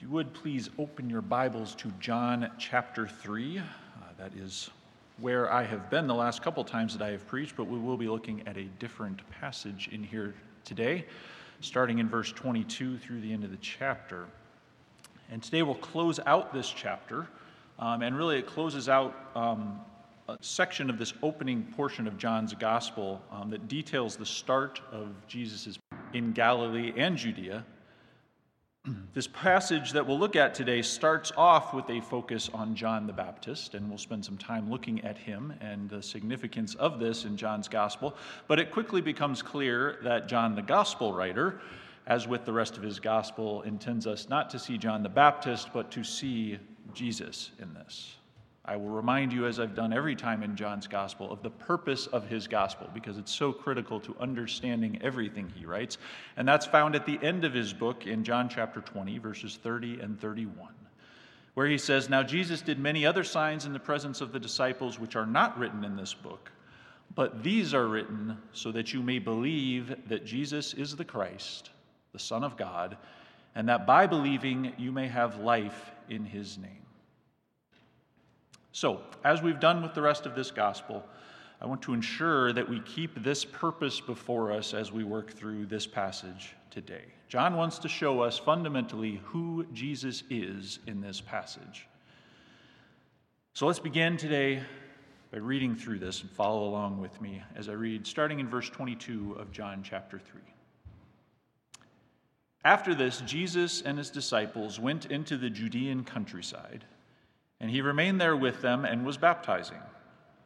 If you would please open your Bibles to John chapter 3. Uh, that is where I have been the last couple times that I have preached, but we will be looking at a different passage in here today, starting in verse 22 through the end of the chapter. And today we'll close out this chapter, um, and really it closes out um, a section of this opening portion of John's gospel um, that details the start of Jesus' in Galilee and Judea this passage that we'll look at today starts off with a focus on John the Baptist, and we'll spend some time looking at him and the significance of this in John's gospel. But it quickly becomes clear that John, the gospel writer, as with the rest of his gospel, intends us not to see John the Baptist, but to see Jesus in this. I will remind you, as I've done every time in John's gospel, of the purpose of his gospel because it's so critical to understanding everything he writes. And that's found at the end of his book in John chapter 20, verses 30 and 31, where he says, Now Jesus did many other signs in the presence of the disciples, which are not written in this book, but these are written so that you may believe that Jesus is the Christ, the Son of God, and that by believing you may have life in his name. So, as we've done with the rest of this gospel, I want to ensure that we keep this purpose before us as we work through this passage today. John wants to show us fundamentally who Jesus is in this passage. So let's begin today by reading through this and follow along with me as I read, starting in verse 22 of John chapter 3. After this, Jesus and his disciples went into the Judean countryside and he remained there with them and was baptizing.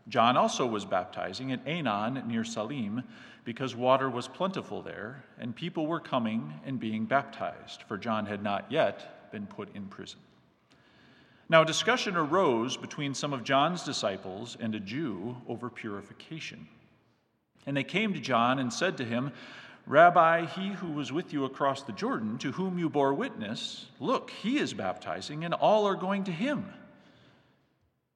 John also was baptizing at Aenon near Salim because water was plentiful there, and people were coming and being baptized, for John had not yet been put in prison. Now, a discussion arose between some of John's disciples and a Jew over purification. And they came to John and said to him, Rabbi, he who was with you across the Jordan, to whom you bore witness, look, he is baptizing, and all are going to him.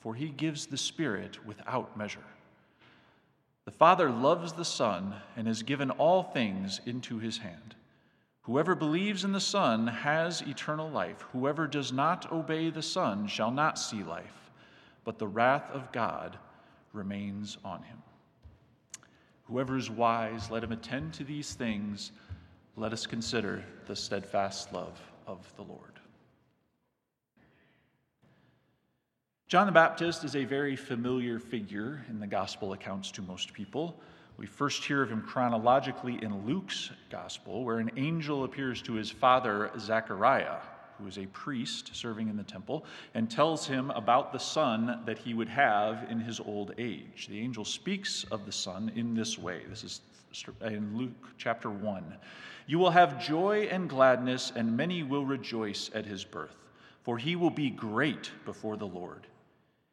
for he gives the Spirit without measure. The Father loves the Son and has given all things into his hand. Whoever believes in the Son has eternal life. Whoever does not obey the Son shall not see life, but the wrath of God remains on him. Whoever is wise, let him attend to these things. Let us consider the steadfast love of the Lord. John the Baptist is a very familiar figure in the gospel accounts to most people. We first hear of him chronologically in Luke's gospel, where an angel appears to his father, Zechariah, who is a priest serving in the temple, and tells him about the son that he would have in his old age. The angel speaks of the son in this way. This is in Luke chapter 1. You will have joy and gladness, and many will rejoice at his birth, for he will be great before the Lord.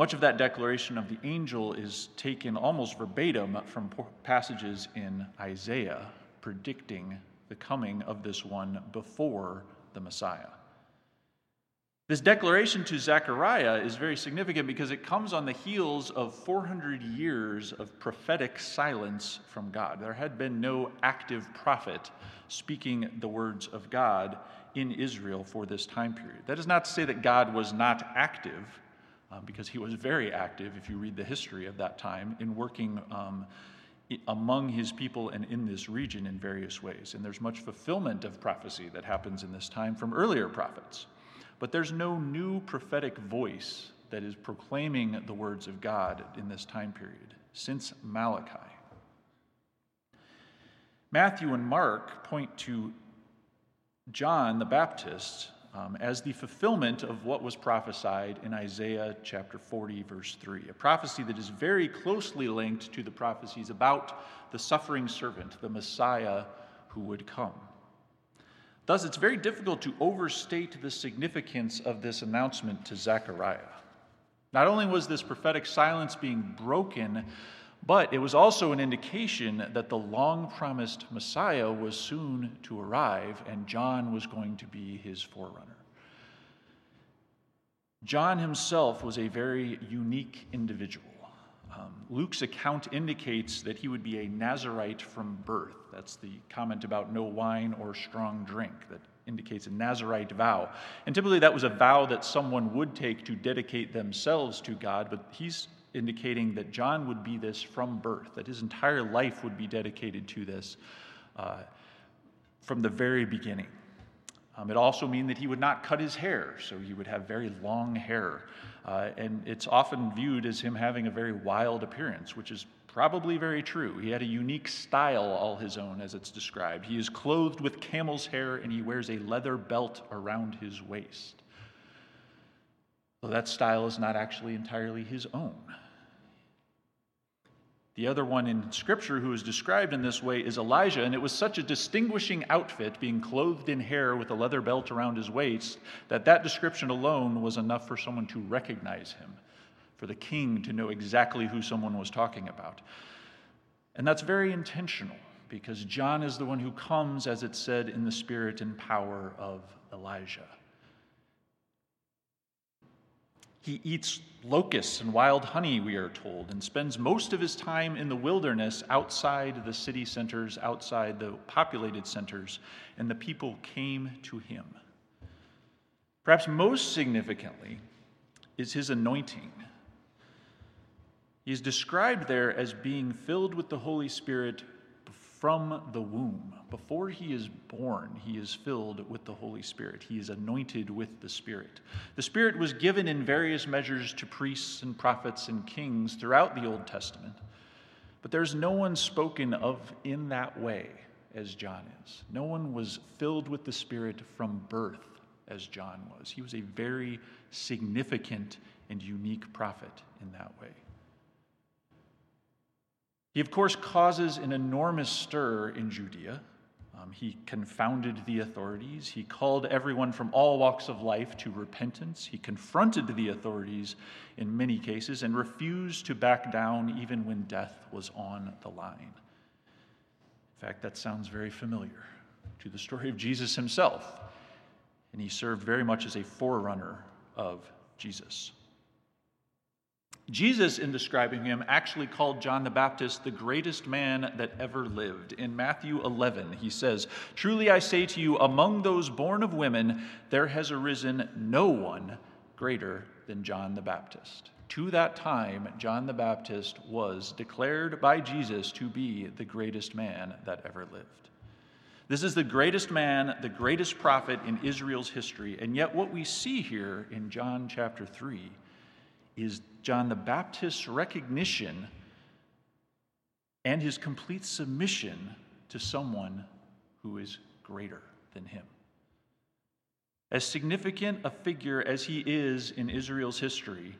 Much of that declaration of the angel is taken almost verbatim from passages in Isaiah predicting the coming of this one before the Messiah. This declaration to Zechariah is very significant because it comes on the heels of 400 years of prophetic silence from God. There had been no active prophet speaking the words of God in Israel for this time period. That is not to say that God was not active, um, because he was very active, if you read the history of that time, in working um, among his people and in this region in various ways. And there's much fulfillment of prophecy that happens in this time from earlier prophets. But there's no new prophetic voice that is proclaiming the words of God in this time period since Malachi. Matthew and Mark point to John the Baptist um, as the fulfillment of what was prophesied in Isaiah chapter 40, verse 3, a prophecy that is very closely linked to the prophecies about the suffering servant, the Messiah who would come. Thus, it's very difficult to overstate the significance of this announcement to Zechariah. Not only was this prophetic silence being broken, but it was also an indication that the long promised Messiah was soon to arrive and John was going to be his forerunner. John himself was a very unique individual. Um, Luke's account indicates that he would be a Nazarite from birth. That's the comment about no wine or strong drink that indicates a Nazarite vow. And typically that was a vow that someone would take to dedicate themselves to God, but he's indicating that John would be this from birth, that his entire life would be dedicated to this uh, from the very beginning. Um, it also means that he would not cut his hair, so he would have very long hair. Uh, and it's often viewed as him having a very wild appearance, which is probably very true. He had a unique style all his own, as it's described. He is clothed with camel's hair and he wears a leather belt around his waist. So that style is not actually entirely his own. The other one in Scripture who is described in this way is Elijah, and it was such a distinguishing outfit, being clothed in hair with a leather belt around his waist, that that description alone was enough for someone to recognize him, for the king to know exactly who someone was talking about. And that's very intentional, because John is the one who comes, as it said, in the spirit and power of Elijah. He eats locusts and wild honey, we are told, and spends most of his time in the wilderness outside the city centers, outside the populated centers, and the people came to him. Perhaps most significantly is his anointing. He is described there as being filled with the Holy Spirit from the womb. Before he is born, he is filled with the Holy Spirit. He is anointed with the Spirit. The Spirit was given in various measures to priests and prophets and kings throughout the Old Testament, but there's no one spoken of in that way as John is. No one was filled with the Spirit from birth as John was. He was a very significant and unique prophet in that way. He, of course, causes an enormous stir in Judea. Um, he confounded the authorities. He called everyone from all walks of life to repentance. He confronted the authorities in many cases and refused to back down even when death was on the line. In fact, that sounds very familiar to the story of Jesus himself. And he served very much as a forerunner of Jesus. Jesus, in describing him, actually called John the Baptist the greatest man that ever lived. In Matthew 11, he says, Truly I say to you, among those born of women, there has arisen no one greater than John the Baptist. To that time, John the Baptist was declared by Jesus to be the greatest man that ever lived. This is the greatest man, the greatest prophet in Israel's history. And yet, what we see here in John chapter 3 is John the Baptist's recognition and his complete submission to someone who is greater than him. As significant a figure as he is in Israel's history,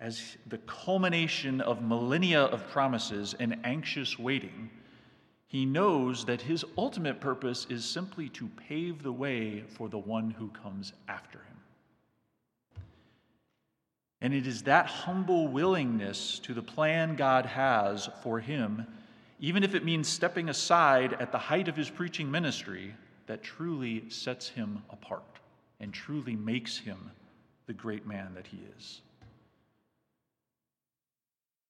as the culmination of millennia of promises and anxious waiting, he knows that his ultimate purpose is simply to pave the way for the one who comes after him. And it is that humble willingness to the plan God has for him, even if it means stepping aside at the height of his preaching ministry, that truly sets him apart and truly makes him the great man that he is.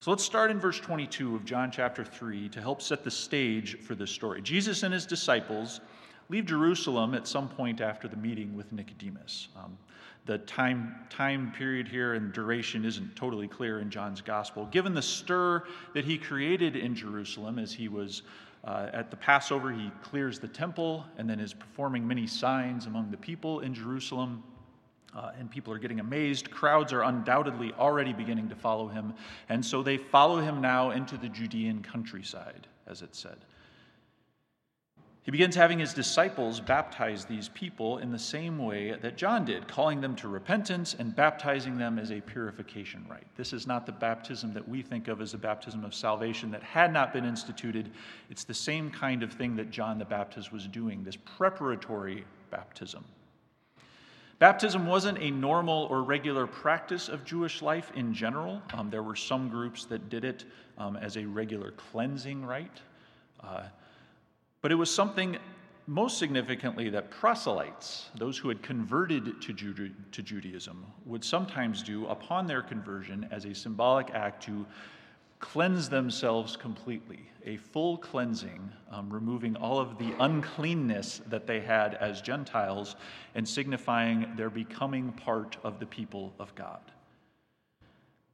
So let's start in verse 22 of John chapter 3 to help set the stage for this story. Jesus and his disciples leave Jerusalem at some point after the meeting with Nicodemus. Um, the time, time period here and duration isn't totally clear in John's gospel. Given the stir that he created in Jerusalem as he was uh, at the Passover, he clears the temple and then is performing many signs among the people in Jerusalem. Uh, and people are getting amazed. Crowds are undoubtedly already beginning to follow him. And so they follow him now into the Judean countryside, as it said. He begins having his disciples baptize these people in the same way that John did, calling them to repentance and baptizing them as a purification rite. This is not the baptism that we think of as a baptism of salvation that had not been instituted. It's the same kind of thing that John the Baptist was doing, this preparatory baptism. Baptism wasn't a normal or regular practice of Jewish life in general. Um, there were some groups that did it um, as a regular cleansing rite. Uh, but it was something most significantly that proselytes, those who had converted to, Jude- to Judaism, would sometimes do upon their conversion as a symbolic act to cleanse themselves completely, a full cleansing, um, removing all of the uncleanness that they had as Gentiles and signifying their becoming part of the people of God.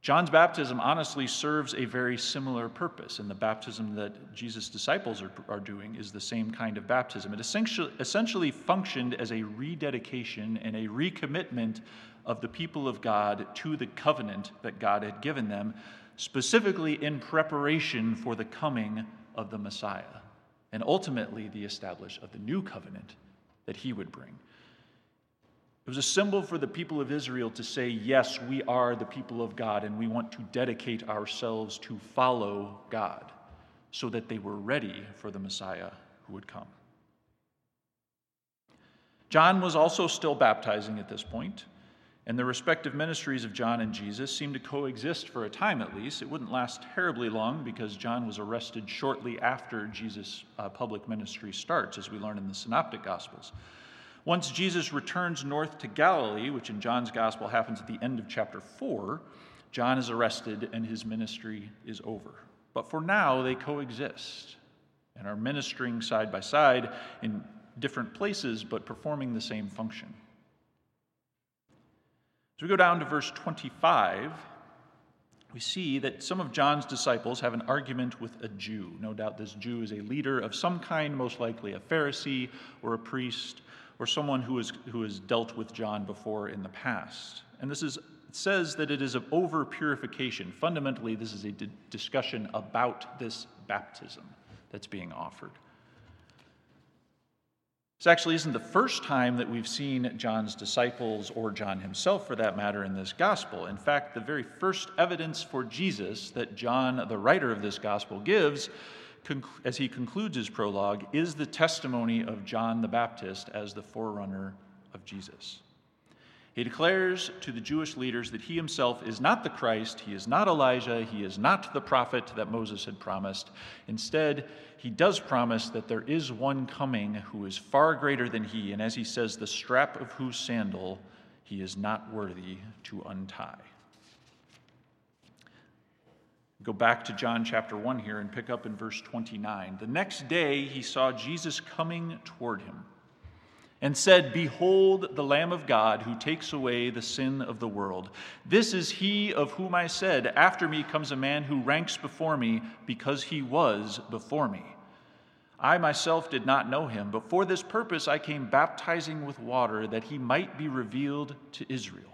John's baptism honestly serves a very similar purpose, and the baptism that Jesus' disciples are, are doing is the same kind of baptism. It essentially, essentially functioned as a rededication and a recommitment of the people of God to the covenant that God had given them, specifically in preparation for the coming of the Messiah, and ultimately the establishment of the new covenant that he would bring. It was a symbol for the people of Israel to say, Yes, we are the people of God, and we want to dedicate ourselves to follow God, so that they were ready for the Messiah who would come. John was also still baptizing at this point, and the respective ministries of John and Jesus seemed to coexist for a time at least. It wouldn't last terribly long because John was arrested shortly after Jesus' uh, public ministry starts, as we learn in the Synoptic Gospels. Once Jesus returns north to Galilee, which in John's gospel happens at the end of chapter 4, John is arrested and his ministry is over. But for now, they coexist and are ministering side by side in different places, but performing the same function. As we go down to verse 25, we see that some of John's disciples have an argument with a Jew. No doubt this Jew is a leader of some kind, most likely a Pharisee or a priest or someone who, is, who has dealt with John before in the past. And this is, says that it is of over purification. Fundamentally, this is a d- discussion about this baptism that's being offered. This actually isn't the first time that we've seen John's disciples, or John himself for that matter, in this gospel. In fact, the very first evidence for Jesus that John, the writer of this gospel, gives as he concludes his prologue, is the testimony of John the Baptist as the forerunner of Jesus. He declares to the Jewish leaders that he himself is not the Christ, he is not Elijah, he is not the prophet that Moses had promised. Instead, he does promise that there is one coming who is far greater than he, and as he says, the strap of whose sandal he is not worthy to untie. Go back to John chapter 1 here and pick up in verse 29. The next day he saw Jesus coming toward him and said, Behold, the Lamb of God who takes away the sin of the world. This is he of whom I said, After me comes a man who ranks before me because he was before me. I myself did not know him, but for this purpose I came baptizing with water that he might be revealed to Israel.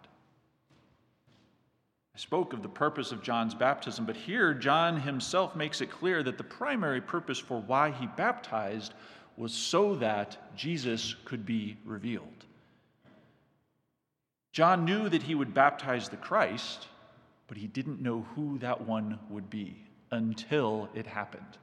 I spoke of the purpose of John's baptism, but here John himself makes it clear that the primary purpose for why he baptized was so that Jesus could be revealed. John knew that he would baptize the Christ, but he didn't know who that one would be until it happened.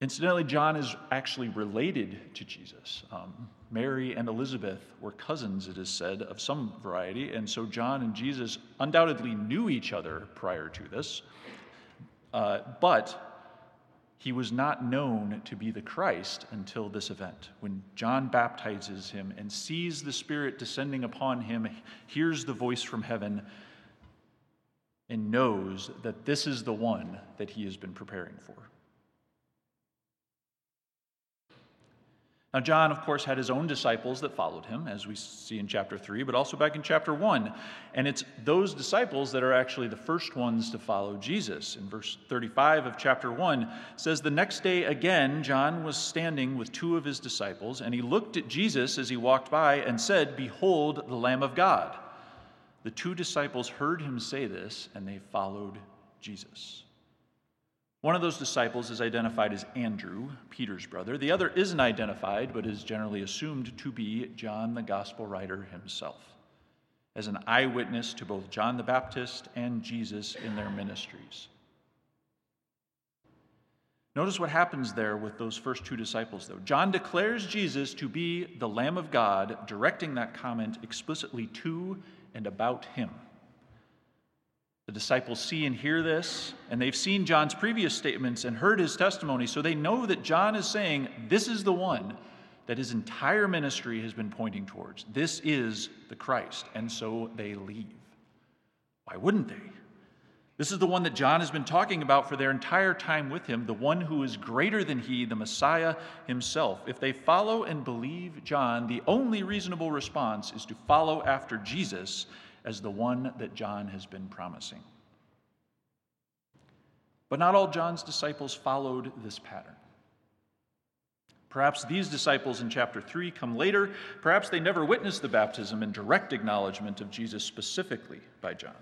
Incidentally, John is actually related to Jesus. Um, Mary and Elizabeth were cousins, it is said, of some variety, and so John and Jesus undoubtedly knew each other prior to this. Uh, but he was not known to be the Christ until this event. When John baptizes him and sees the Spirit descending upon him, hears the voice from heaven, and knows that this is the one that he has been preparing for. Now, John, of course, had his own disciples that followed him, as we see in chapter 3, but also back in chapter 1. And it's those disciples that are actually the first ones to follow Jesus. In verse 35 of chapter 1 says, The next day again, John was standing with two of his disciples, and he looked at Jesus as he walked by and said, Behold, the Lamb of God. The two disciples heard him say this, and they followed Jesus. One of those disciples is identified as Andrew, Peter's brother. The other isn't identified, but is generally assumed to be John, the gospel writer himself, as an eyewitness to both John the Baptist and Jesus in their ministries. Notice what happens there with those first two disciples, though. John declares Jesus to be the Lamb of God, directing that comment explicitly to and about him. The disciples see and hear this, and they've seen John's previous statements and heard his testimony, so they know that John is saying, This is the one that his entire ministry has been pointing towards. This is the Christ. And so they leave. Why wouldn't they? This is the one that John has been talking about for their entire time with him, the one who is greater than he, the Messiah himself. If they follow and believe John, the only reasonable response is to follow after Jesus as the one that John has been promising. But not all John's disciples followed this pattern. Perhaps these disciples in chapter 3 come later. Perhaps they never witnessed the baptism and direct acknowledgement of Jesus specifically by John.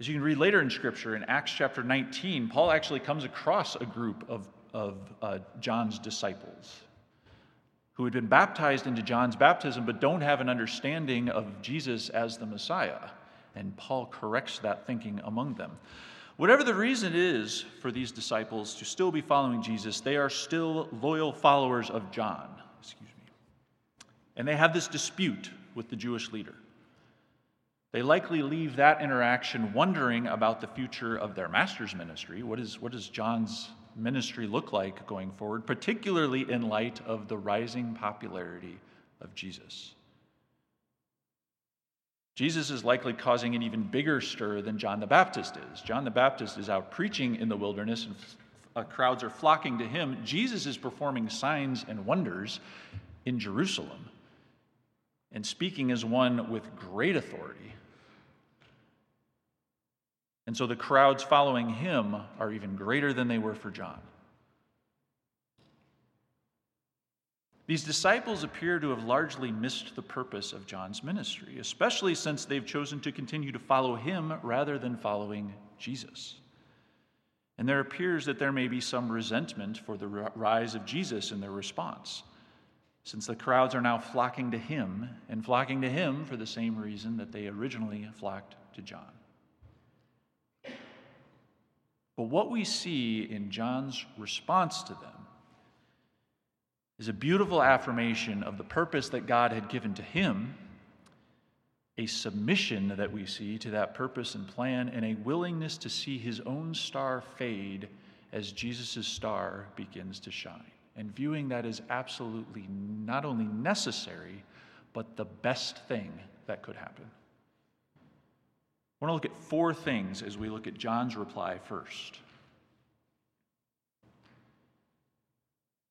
As you can read later in Scripture, in Acts chapter 19, Paul actually comes across a group of, of uh, John's disciples who had been baptized into John's baptism but don't have an understanding of Jesus as the Messiah. And Paul corrects that thinking among them. Whatever the reason is for these disciples to still be following Jesus, they are still loyal followers of John. Excuse me. And they have this dispute with the Jewish leader. They likely leave that interaction wondering about the future of their master's ministry. What is, what is John's ministry look like going forward, particularly in light of the rising popularity of Jesus. Jesus is likely causing an even bigger stir than John the Baptist is. John the Baptist is out preaching in the wilderness and uh, crowds are flocking to him. Jesus is performing signs and wonders in Jerusalem and speaking as one with great authority. And so the crowds following him are even greater than they were for John. These disciples appear to have largely missed the purpose of John's ministry, especially since they've chosen to continue to follow him rather than following Jesus. And there appears that there may be some resentment for the rise of Jesus in their response, since the crowds are now flocking to him and flocking to him for the same reason that they originally flocked to John. But what we see in John's response to them is a beautiful affirmation of the purpose that God had given to him, a submission that we see to that purpose and plan, and a willingness to see his own star fade as Jesus' star begins to shine. And viewing that as absolutely not only necessary, but the best thing that could happen. I want to look at four things as we look at John's reply first.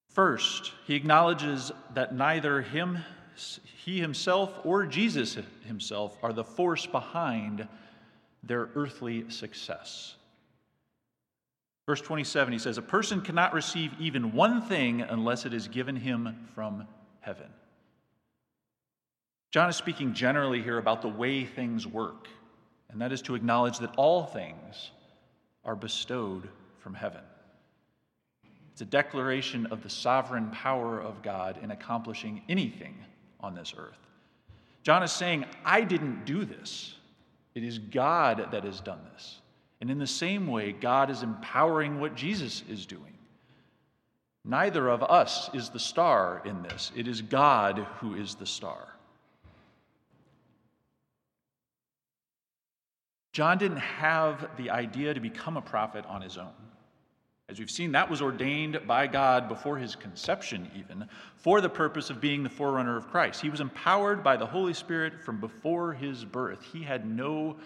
First, he acknowledges that neither him, he himself or Jesus himself are the force behind their earthly success. Verse 27, he says, A person cannot receive even one thing unless it is given him from heaven. John is speaking generally here about the way things work and that is to acknowledge that all things are bestowed from heaven. It's a declaration of the sovereign power of God in accomplishing anything on this earth. John is saying, I didn't do this. It is God that has done this. And in the same way, God is empowering what Jesus is doing. Neither of us is the star in this, it is God who is the star. John didn't have the idea to become a prophet on his own. As we've seen, that was ordained by God before his conception, even, for the purpose of being the forerunner of Christ. He was empowered by the Holy Spirit from before his birth. He had no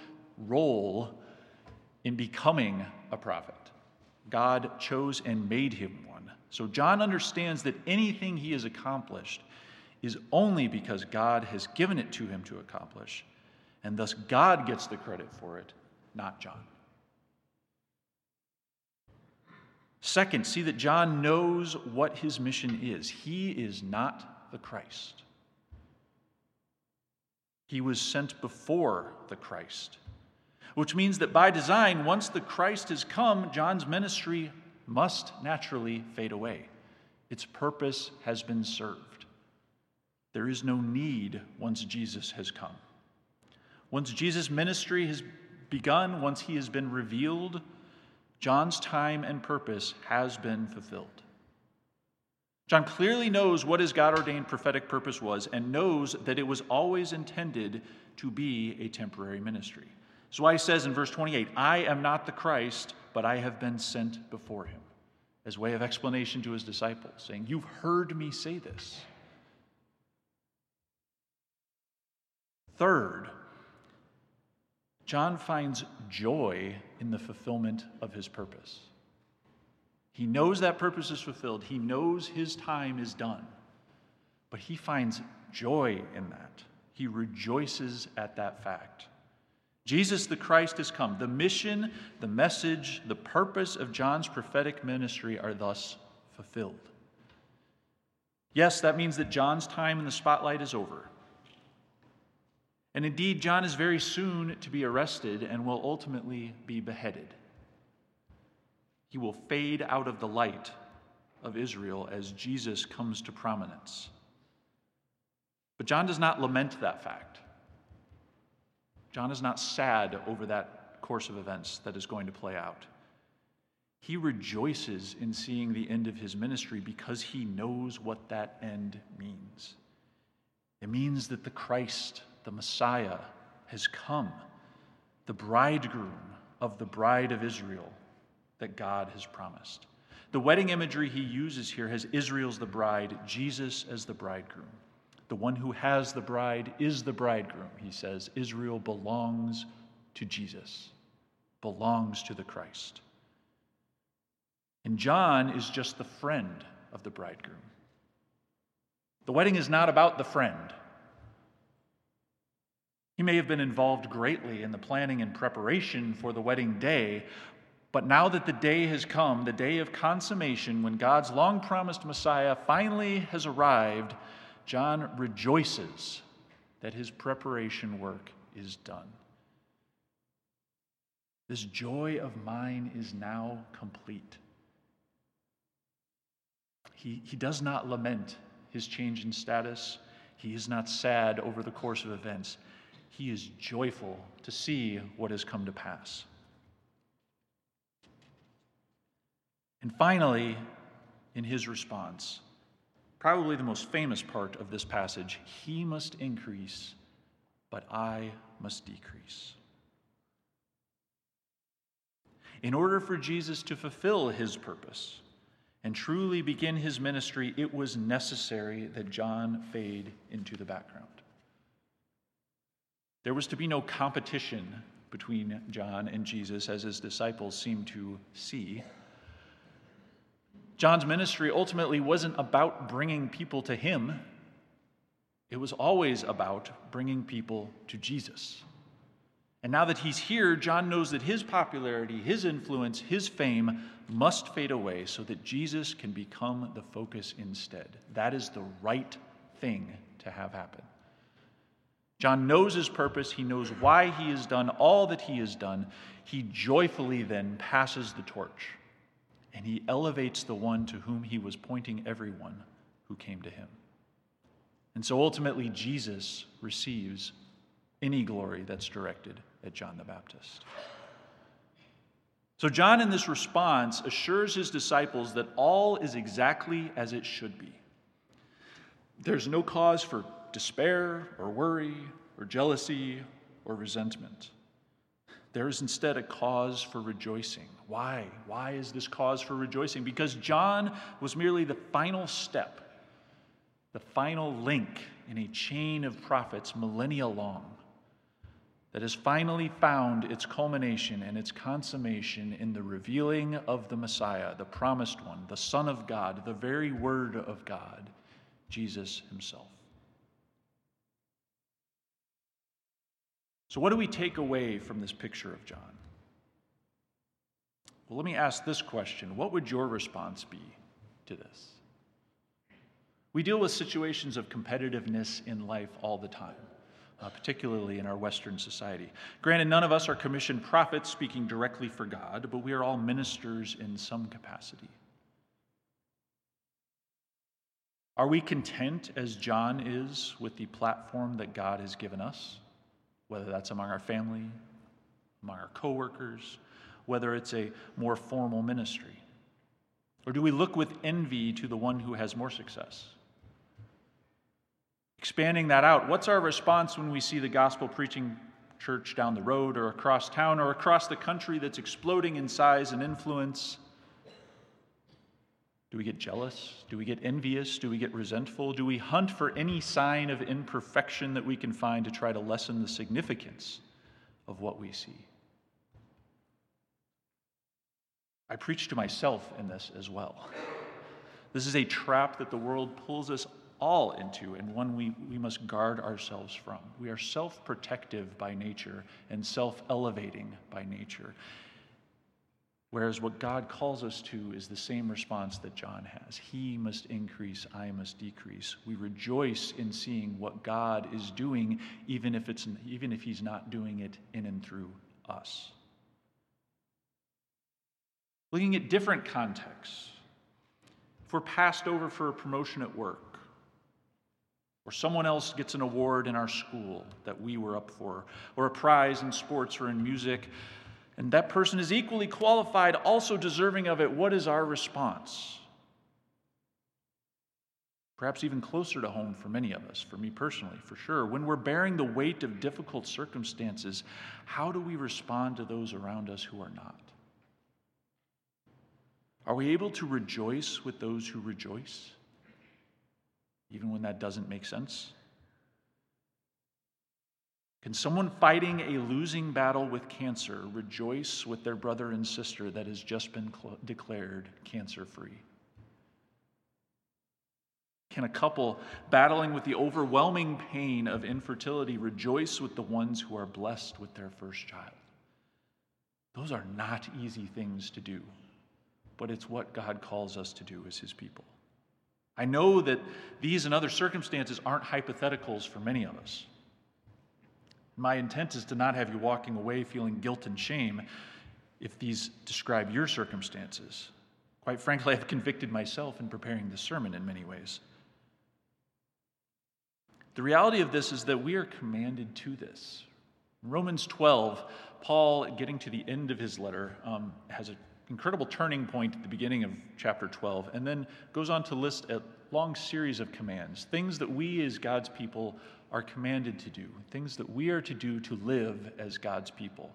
role in becoming a prophet. God chose and made him one. So John understands that anything he has accomplished is only because God has given it to him to accomplish and thus God gets the credit for it, not John. Second, see that John knows what his mission is. He is not the Christ. He was sent before the Christ, which means that by design, once the Christ has come, John's ministry must naturally fade away. Its purpose has been served. There is no need once Jesus has come. Once Jesus' ministry has begun, once he has been revealed, John's time and purpose has been fulfilled. John clearly knows what his God ordained prophetic purpose was and knows that it was always intended to be a temporary ministry. That's why he says in verse 28 I am not the Christ, but I have been sent before him, as way of explanation to his disciples, saying, You've heard me say this. Third, John finds joy in the fulfillment of his purpose. He knows that purpose is fulfilled, he knows his time is done, but he finds joy in that. He rejoices at that fact. Jesus the Christ has come. The mission, the message, the purpose of John's prophetic ministry are thus fulfilled. Yes, that means that John's time in the spotlight is over. And indeed, John is very soon to be arrested and will ultimately be beheaded. He will fade out of the light of Israel as Jesus comes to prominence. But John does not lament that fact. John is not sad over that course of events that is going to play out. He rejoices in seeing the end of his ministry because he knows what that end means. It means that the Christ, the Messiah, has come, the bridegroom of the bride of Israel that God has promised. The wedding imagery he uses here has Israel's the bride, Jesus as the bridegroom. The one who has the bride is the bridegroom, he says. Israel belongs to Jesus, belongs to the Christ. And John is just the friend of the bridegroom. The wedding is not about the friend. He may have been involved greatly in the planning and preparation for the wedding day, but now that the day has come, the day of consummation, when God's long promised Messiah finally has arrived, John rejoices that his preparation work is done. This joy of mine is now complete. He, he does not lament his change in status. He is not sad over the course of events he is joyful to see what has come to pass. And finally, in his response, probably the most famous part of this passage, he must increase, but I must decrease. In order for Jesus to fulfill his purpose and truly begin his ministry, it was necessary that John fade into the background. There was to be no competition between John and Jesus, as his disciples seemed to see. John's ministry ultimately wasn't about bringing people to him, it was always about bringing people to Jesus. And now that he's here, John knows that his popularity, his influence, his fame must fade away so that Jesus can become the focus instead. That is the right thing to have happen. John knows his purpose. He knows why he has done all that he has done. He joyfully then passes the torch and he elevates the one to whom he was pointing everyone who came to him. And so ultimately, Jesus receives any glory that's directed at John the Baptist. So, John, in this response, assures his disciples that all is exactly as it should be. There's no cause for despair or worry or jealousy or resentment. There is instead a cause for rejoicing. Why? Why is this cause for rejoicing? Because John was merely the final step, the final link in a chain of prophets millennia long that has finally found its culmination and its consummation in the revealing of the Messiah, the promised one, the Son of God, the very Word of God, Jesus Himself. So, what do we take away from this picture of John? Well, let me ask this question What would your response be to this? We deal with situations of competitiveness in life all the time, uh, particularly in our Western society. Granted, none of us are commissioned prophets speaking directly for God, but we are all ministers in some capacity. Are we content, as John is, with the platform that God has given us? Whether that's among our family, among our coworkers, whether it's a more formal ministry? Or do we look with envy to the one who has more success? Expanding that out, what's our response when we see the gospel preaching church down the road or across town or across the country that's exploding in size and influence? Do we get jealous? Do we get envious? Do we get resentful? Do we hunt for any sign of imperfection that we can find to try to lessen the significance of what we see? I preach to myself in this as well. This is a trap that the world pulls us all into and one we, we must guard ourselves from. We are self protective by nature and self elevating by nature. Whereas what God calls us to is the same response that John has He must increase, I must decrease. We rejoice in seeing what God is doing, even if, it's, even if He's not doing it in and through us. Looking at different contexts, if we're passed over for a promotion at work, or someone else gets an award in our school that we were up for, or a prize in sports or in music, and that person is equally qualified, also deserving of it, what is our response? Perhaps even closer to home for many of us, for me personally, for sure. When we're bearing the weight of difficult circumstances, how do we respond to those around us who are not? Are we able to rejoice with those who rejoice, even when that doesn't make sense? Can someone fighting a losing battle with cancer rejoice with their brother and sister that has just been cl- declared cancer free? Can a couple battling with the overwhelming pain of infertility rejoice with the ones who are blessed with their first child? Those are not easy things to do, but it's what God calls us to do as His people. I know that these and other circumstances aren't hypotheticals for many of us. My intent is to not have you walking away feeling guilt and shame if these describe your circumstances. Quite frankly, I've convicted myself in preparing this sermon in many ways. The reality of this is that we are commanded to this. Romans 12, Paul, getting to the end of his letter, um, has an incredible turning point at the beginning of chapter 12, and then goes on to list a long series of commands, things that we as God's people are commanded to do, things that we are to do to live as God's people.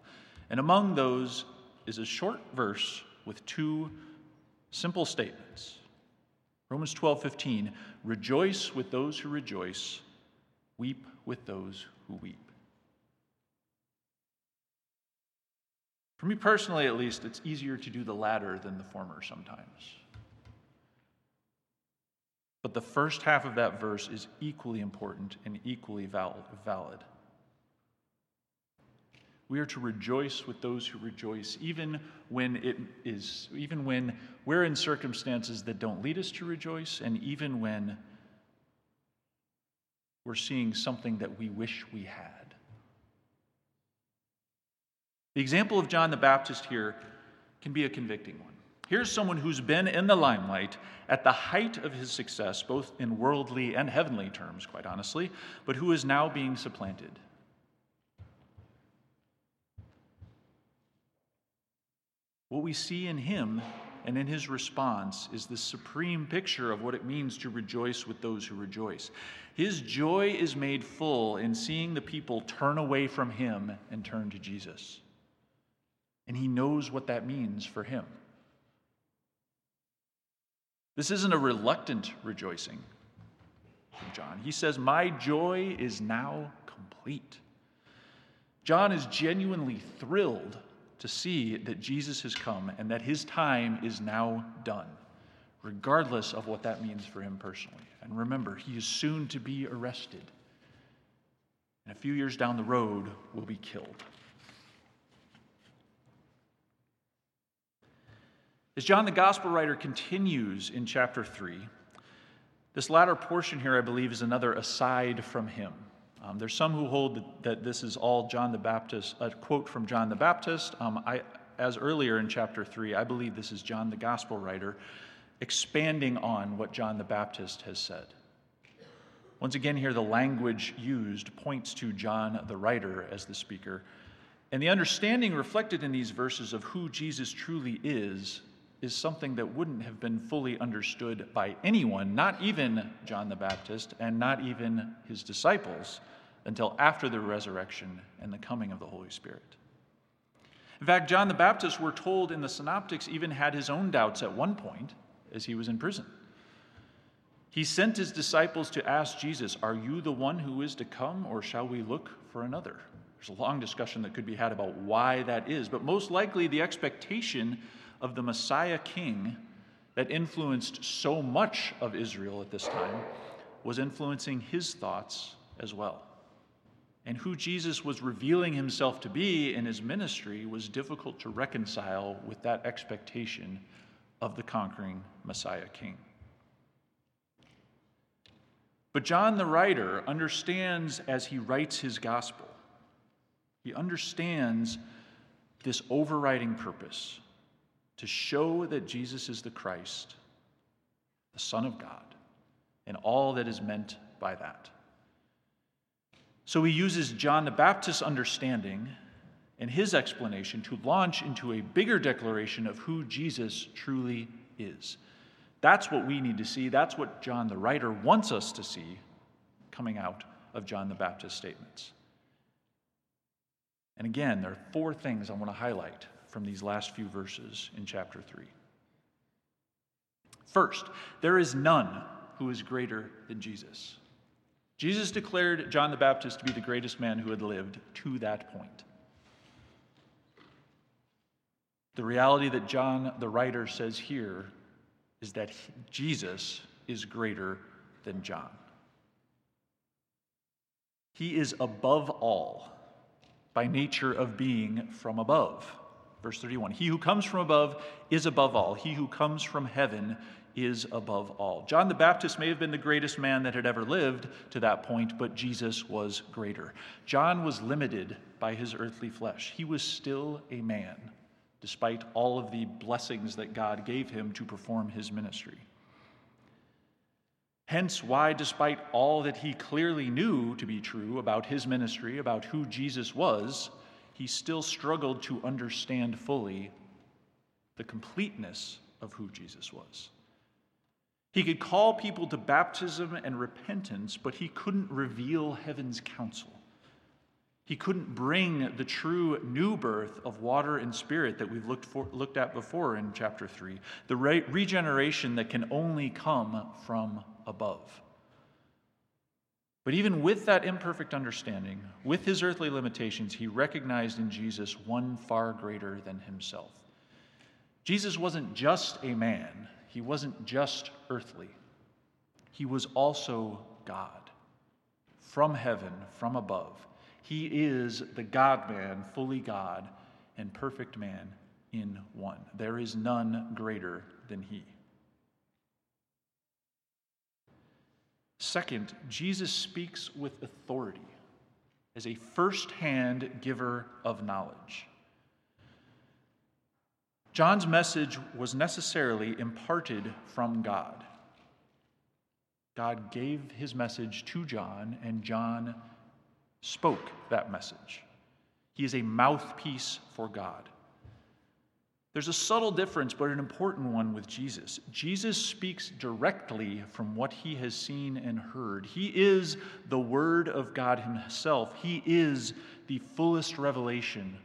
And among those is a short verse with two simple statements. Romans 12, 15, rejoice with those who rejoice, weep with those who weep. For me personally, at least, it's easier to do the latter than the former sometimes. But the first half of that verse is equally important and equally valid. We are to rejoice with those who rejoice, even when it is, even when we're in circumstances that don't lead us to rejoice, and even when we're seeing something that we wish we had. The example of John the Baptist here can be a convicting one. Here's someone who's been in the limelight at the height of his success, both in worldly and heavenly terms, quite honestly, but who is now being supplanted. What we see in him and in his response is the supreme picture of what it means to rejoice with those who rejoice. His joy is made full in seeing the people turn away from him and turn to Jesus. And he knows what that means for him. This isn't a reluctant rejoicing from John. He says, My joy is now complete. John is genuinely thrilled to see that Jesus has come and that his time is now done, regardless of what that means for him personally. And remember, he is soon to be arrested. And a few years down the road, will be killed. As John the Gospel writer continues in chapter 3, this latter portion here, I believe, is another aside from him. Um, there's some who hold that, that, this is all John the Baptist, a quote from John the Baptist. Um, I, as earlier in chapter 3, I believe this is John the Gospel writer expanding on what John the Baptist has said. Once again, here the language used points to John the writer as the speaker. And the understanding reflected in these verses of who Jesus truly is is something that wouldn't have been fully understood by anyone, not even John the Baptist and not even his disciples, until after the resurrection and the coming of the Holy Spirit. In fact, John the Baptist, we're told in the Synoptics, even had his own doubts at one point as he was in prison. He sent his disciples to ask Jesus, Are you the one who is to come, or shall we look for another? There's a long discussion that could be had about why that is, but most likely the expectation of the Messiah king that influenced so much of Israel at this time was influencing his thoughts as well and who Jesus was revealing himself to be in his ministry was difficult to reconcile with that expectation of the conquering Messiah king. But John the writer understands as he writes his gospel, he understands this overriding purpose to show that Jesus is the Christ, the Son of God, and all that is meant by that. So he uses John the Baptist's understanding and his explanation to launch into a bigger declaration of who Jesus truly is. That's what we need to see. That's what John the writer wants us to see coming out of John the Baptist's statements. And again, there are four things I want to highlight from these last few verses in chapter 3. First, there is none who is greater than Jesus. Jesus declared John the Baptist to be the greatest man who had lived to that point. The reality that John the writer says here is that Jesus is greater than John. He is above all by nature of being from above. Verse 31 He who comes from above is above all. He who comes from heaven is above all. John the Baptist may have been the greatest man that had ever lived to that point, but Jesus was greater. John was limited by his earthly flesh. He was still a man, despite all of the blessings that God gave him to perform his ministry. Hence, why, despite all that he clearly knew to be true about his ministry, about who Jesus was, he still struggled to understand fully the completeness of who Jesus was. He could call people to baptism and repentance, but he couldn't reveal heaven's counsel. He couldn't bring the true new birth of water and spirit that we've looked, for, looked at before in chapter 3, the re- regeneration that can only come from above. But even with that imperfect understanding, with his earthly limitations, he recognized in Jesus one far greater than himself. Jesus wasn't just a man, he wasn't just earthly, he was also God from heaven, from above. He is the God man, fully God, and perfect man in one. There is none greater than he. Second, Jesus speaks with authority as a first hand giver of knowledge. John's message was necessarily imparted from God. God gave his message to John, and John spoke that message. He is a mouthpiece for God. There's a subtle difference, but an important one with Jesus. Jesus speaks directly from what he has seen and heard. He is the Word of God Himself, He is the fullest revelation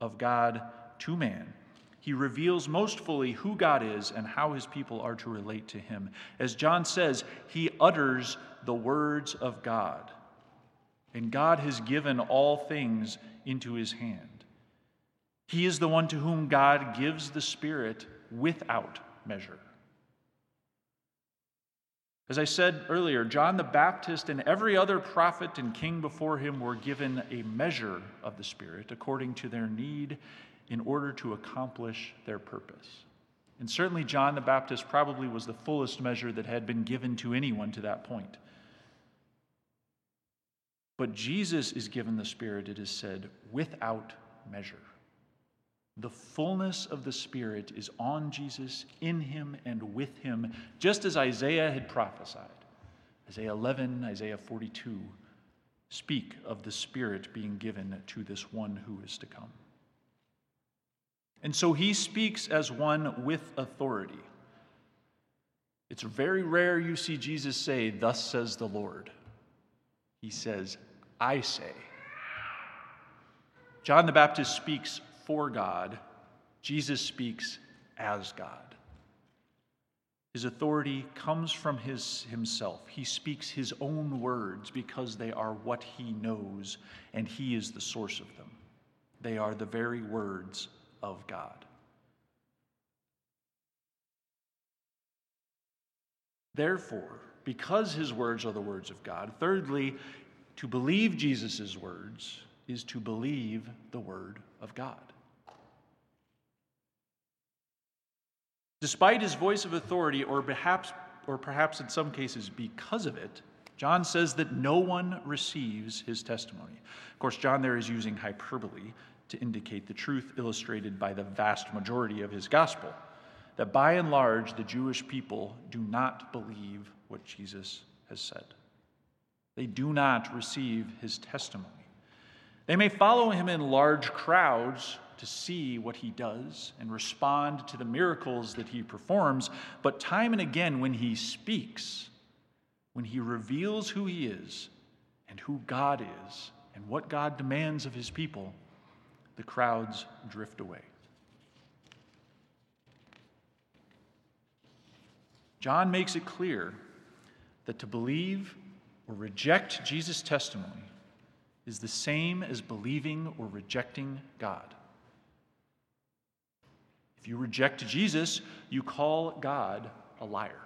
of God to man. He reveals most fully who God is and how his people are to relate to him. As John says, he utters the words of God. And God has given all things into his hand. He is the one to whom God gives the Spirit without measure. As I said earlier, John the Baptist and every other prophet and king before him were given a measure of the Spirit according to their need in order to accomplish their purpose. And certainly, John the Baptist probably was the fullest measure that had been given to anyone to that point. But Jesus is given the Spirit, it is said, without measure. The fullness of the Spirit is on Jesus, in him, and with him, just as Isaiah had prophesied. Isaiah 11, Isaiah 42 speak of the Spirit being given to this one who is to come. And so he speaks as one with authority. It's very rare you see Jesus say, Thus says the Lord. He says, I say. John the Baptist speaks for God, Jesus speaks as God. His authority comes from his, himself. He speaks his own words because they are what he knows, and he is the source of them. They are the very words of God. Therefore, because his words are the words of God, thirdly, to believe Jesus' words is to believe the word of God. Despite his voice of authority, or perhaps, or perhaps in some cases because of it, John says that no one receives his testimony. Of course, John there is using hyperbole to indicate the truth illustrated by the vast majority of his gospel that by and large, the Jewish people do not believe what Jesus has said. They do not receive his testimony. They may follow him in large crowds to see what he does and respond to the miracles that he performs, but time and again, when he speaks, when he reveals who he is and who God is and what God demands of his people, the crowds drift away. John makes it clear that to believe or reject Jesus' testimony is the same as believing or rejecting God. If you reject Jesus, you call God a liar.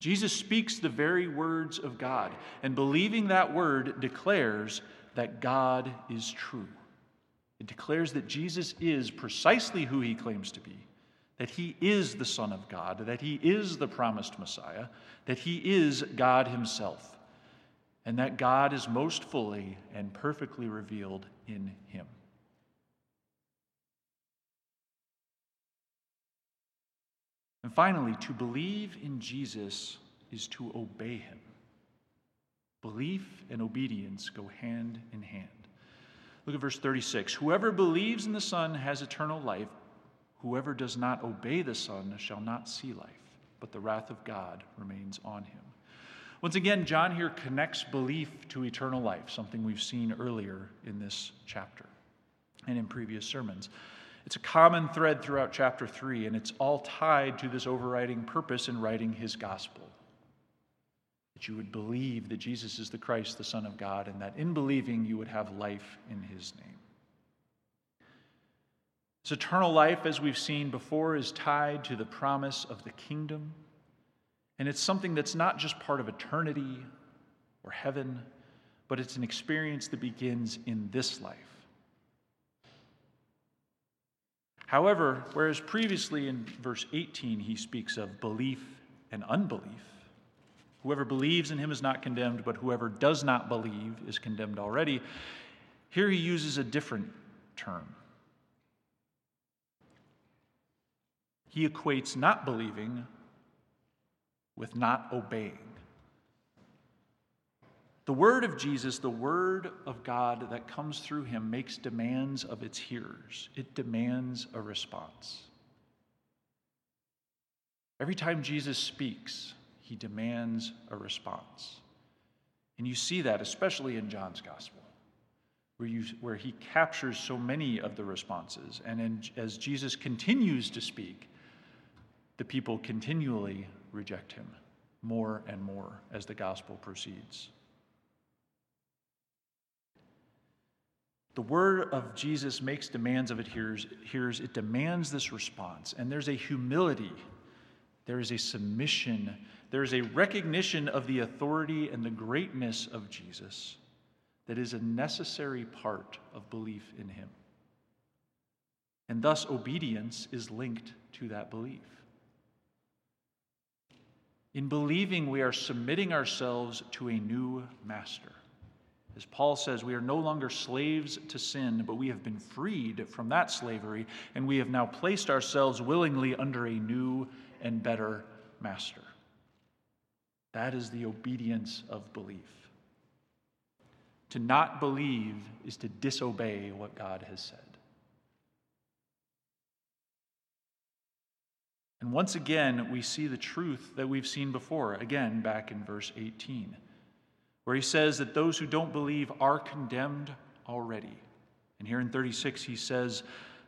Jesus speaks the very words of God, and believing that word declares that God is true. It declares that Jesus is precisely who he claims to be, that he is the Son of God, that he is the promised Messiah, that he is God himself, and that God is most fully and perfectly revealed in him. And finally, to believe in Jesus is to obey him. Belief and obedience go hand in hand. Look at verse 36. Whoever believes in the Son has eternal life. Whoever does not obey the Son shall not see life, but the wrath of God remains on him. Once again, John here connects belief to eternal life, something we've seen earlier in this chapter and in previous sermons. It's a common thread throughout chapter 3, and it's all tied to this overriding purpose in writing his gospel that you would believe that Jesus is the Christ, the Son of God, and that in believing you would have life in his name. This eternal life, as we've seen before, is tied to the promise of the kingdom. And it's something that's not just part of eternity or heaven, but it's an experience that begins in this life. However, whereas previously in verse 18 he speaks of belief and unbelief, Whoever believes in him is not condemned, but whoever does not believe is condemned already. Here he uses a different term. He equates not believing with not obeying. The word of Jesus, the word of God that comes through him, makes demands of its hearers. It demands a response. Every time Jesus speaks, he demands a response. And you see that especially in John's gospel, where, you, where he captures so many of the responses. And in, as Jesus continues to speak, the people continually reject him more and more as the gospel proceeds. The word of Jesus makes demands of it hearers, hearers. It demands this response. And there's a humility, there is a submission, there is a recognition of the authority and the greatness of Jesus that is a necessary part of belief in him. And thus, obedience is linked to that belief. In believing, we are submitting ourselves to a new master. As Paul says, we are no longer slaves to sin, but we have been freed from that slavery, and we have now placed ourselves willingly under a new and better master. That is the obedience of belief. To not believe is to disobey what God has said. And once again, we see the truth that we've seen before, again, back in verse 18 where he says that those who don't believe are condemned already. And here in 36, he says,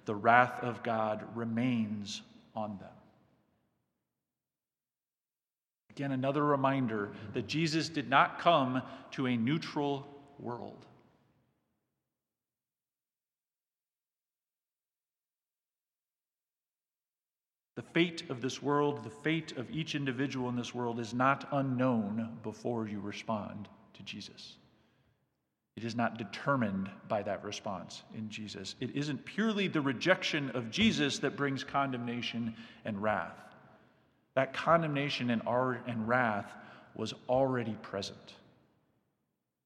the wrath of God remains on them. Again, another reminder that Jesus did not come to a neutral world. The fate of this world, the fate of each individual in this world is not unknown before you respond Jesus. It is not determined by that response in Jesus. It isn't purely the rejection of Jesus that brings condemnation and wrath. That condemnation and, and wrath was already present.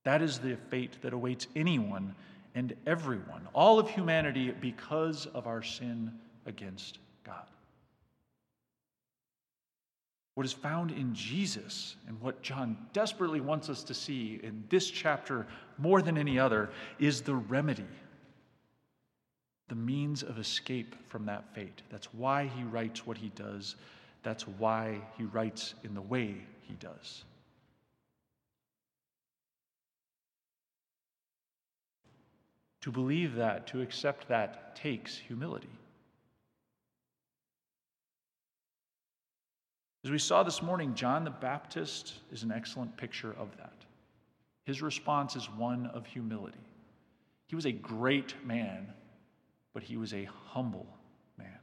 That is the fate that awaits anyone and everyone, all of humanity, because of our sin against God. What is found in Jesus and what John desperately wants us to see in this chapter more than any other is the remedy, the means of escape from that fate. That's why he writes what he does. That's why he writes in the way he does. To believe that, to accept that, takes humility. As we saw this morning, John the Baptist is an excellent picture of that. His response is one of humility. He was a great man, but he was a humble man.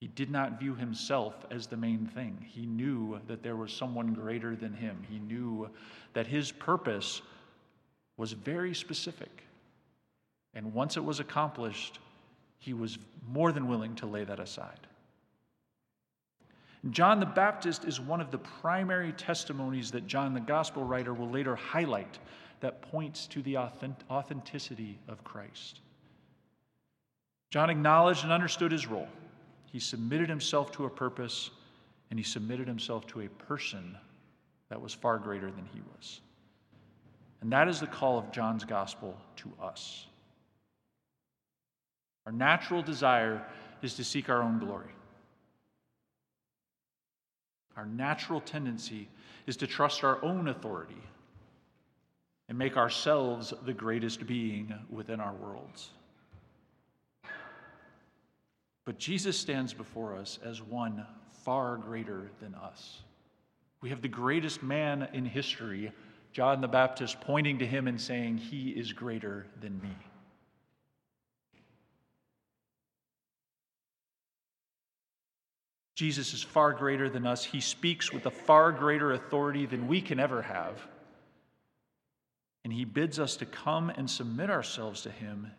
He did not view himself as the main thing. He knew that there was someone greater than him. He knew that his purpose was very specific. And once it was accomplished, he was more than willing to lay that aside. John the Baptist is one of the primary testimonies that John the Gospel writer will later highlight that points to the authenticity of Christ. John acknowledged and understood his role. He submitted himself to a purpose, and he submitted himself to a person that was far greater than he was. And that is the call of John's gospel to us. Our natural desire is to seek our own glory. Our natural tendency is to trust our own authority and make ourselves the greatest being within our worlds. But Jesus stands before us as one far greater than us. We have the greatest man in history, John the Baptist, pointing to him and saying, He is greater than me. Jesus is far greater than us. He speaks with a far greater authority than we can ever have. And he bids us to come and submit ourselves to him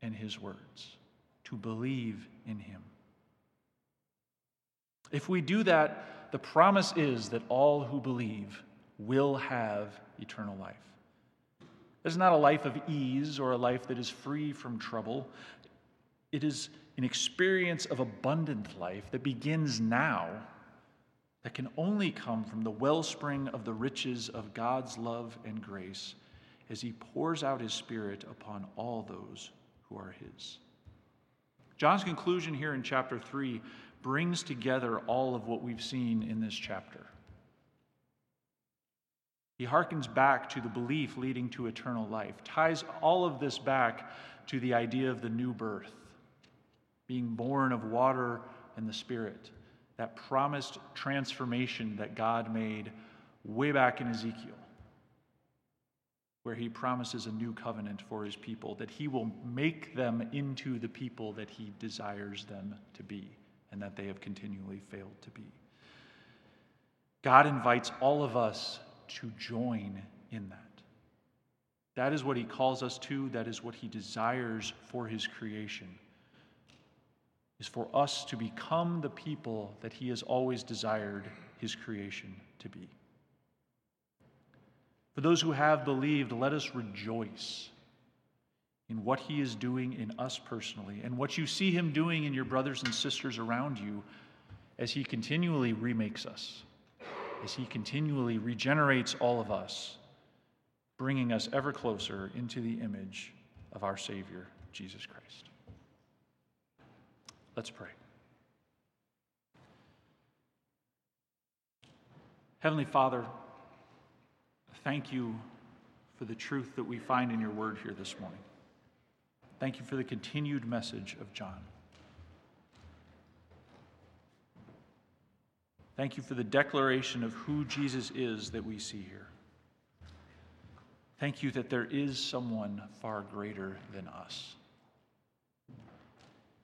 and his words, to believe in him. If we do that, the promise is that all who believe will have eternal life. It's not a life of ease or a life that is free from trouble. It is an experience of abundant life that begins now that can only come from the wellspring of the riches of God's love and grace as he pours out his Spirit upon all those who are his. John's conclusion here in chapter 3 brings together all of what we've seen in this chapter. He harkens back to the belief leading to eternal life, ties all of this back to the idea of the new birth, being born of water and the Spirit, that promised transformation that God made way back in Ezekiel, where he promises a new covenant for his people, that he will make them into the people that he desires them to be, and that they have continually failed to be. God invites all of us to join in that. That is what he calls us to, that is what he desires for his creation. Is for us to become the people that he has always desired his creation to be. For those who have believed, let us rejoice in what he is doing in us personally and what you see him doing in your brothers and sisters around you as he continually remakes us, as he continually regenerates all of us bringing us ever closer into the image of our Savior, Jesus Christ. Let's pray. Heavenly Father, thank you for the truth that we find in your word here this morning. Thank you for the continued message of John. Thank you for the declaration of who Jesus is that we see here. Thank you that there is someone far greater than us.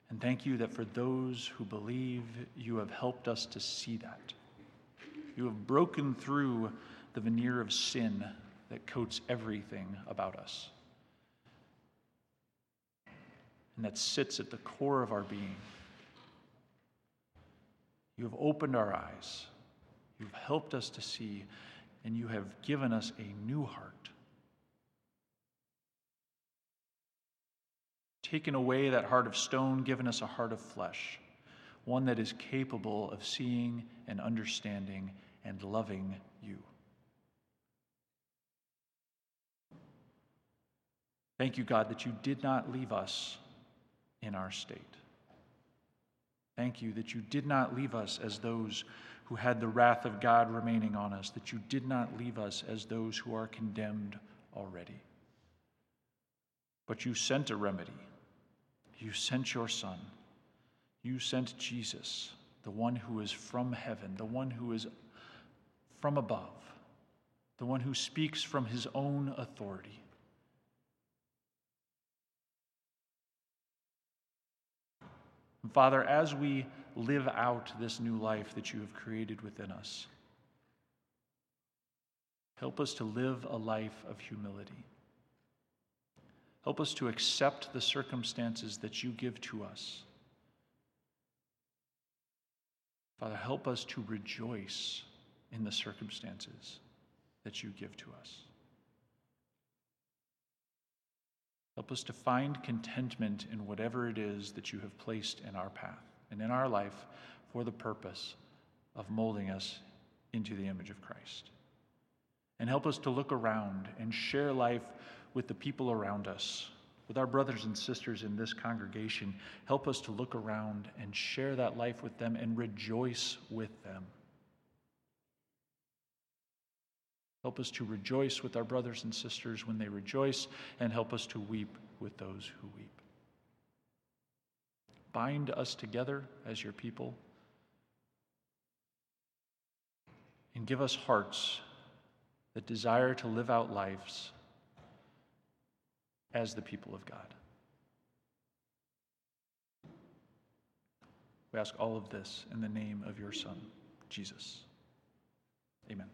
And thank you that for those who believe, you have helped us to see that. You have broken through the veneer of sin that coats everything about us and that sits at the core of our being. You have opened our eyes, you've helped us to see, and you have given us a new heart taken away that heart of stone, given us a heart of flesh, one that is capable of seeing and understanding and loving you. Thank you, God, that you did not leave us in our state. Thank you that you did not leave us as those who had the wrath of God remaining on us, that you did not leave us as those who are condemned already. But you sent a remedy you sent your Son. You sent Jesus, the one who is from heaven, the one who is from above, the one who speaks from his own authority. Father, as we live out this new life that you have created within us, help us to live a life of humility. Help us to accept the circumstances that you give to us. Father, help us to rejoice in the circumstances that you give to us. Help us to find contentment in whatever it is that you have placed in our path and in our life for the purpose of molding us into the image of Christ. And help us to look around and share life with the people around us, with our brothers and sisters in this congregation. Help us to look around and share that life with them and rejoice with them. Help us to rejoice with our brothers and sisters when they rejoice, and help us to weep with those who weep. Bind us together as your people, and give us hearts that desire to live out lives as the people of God. We ask all of this in the name of your Son, Jesus. Amen.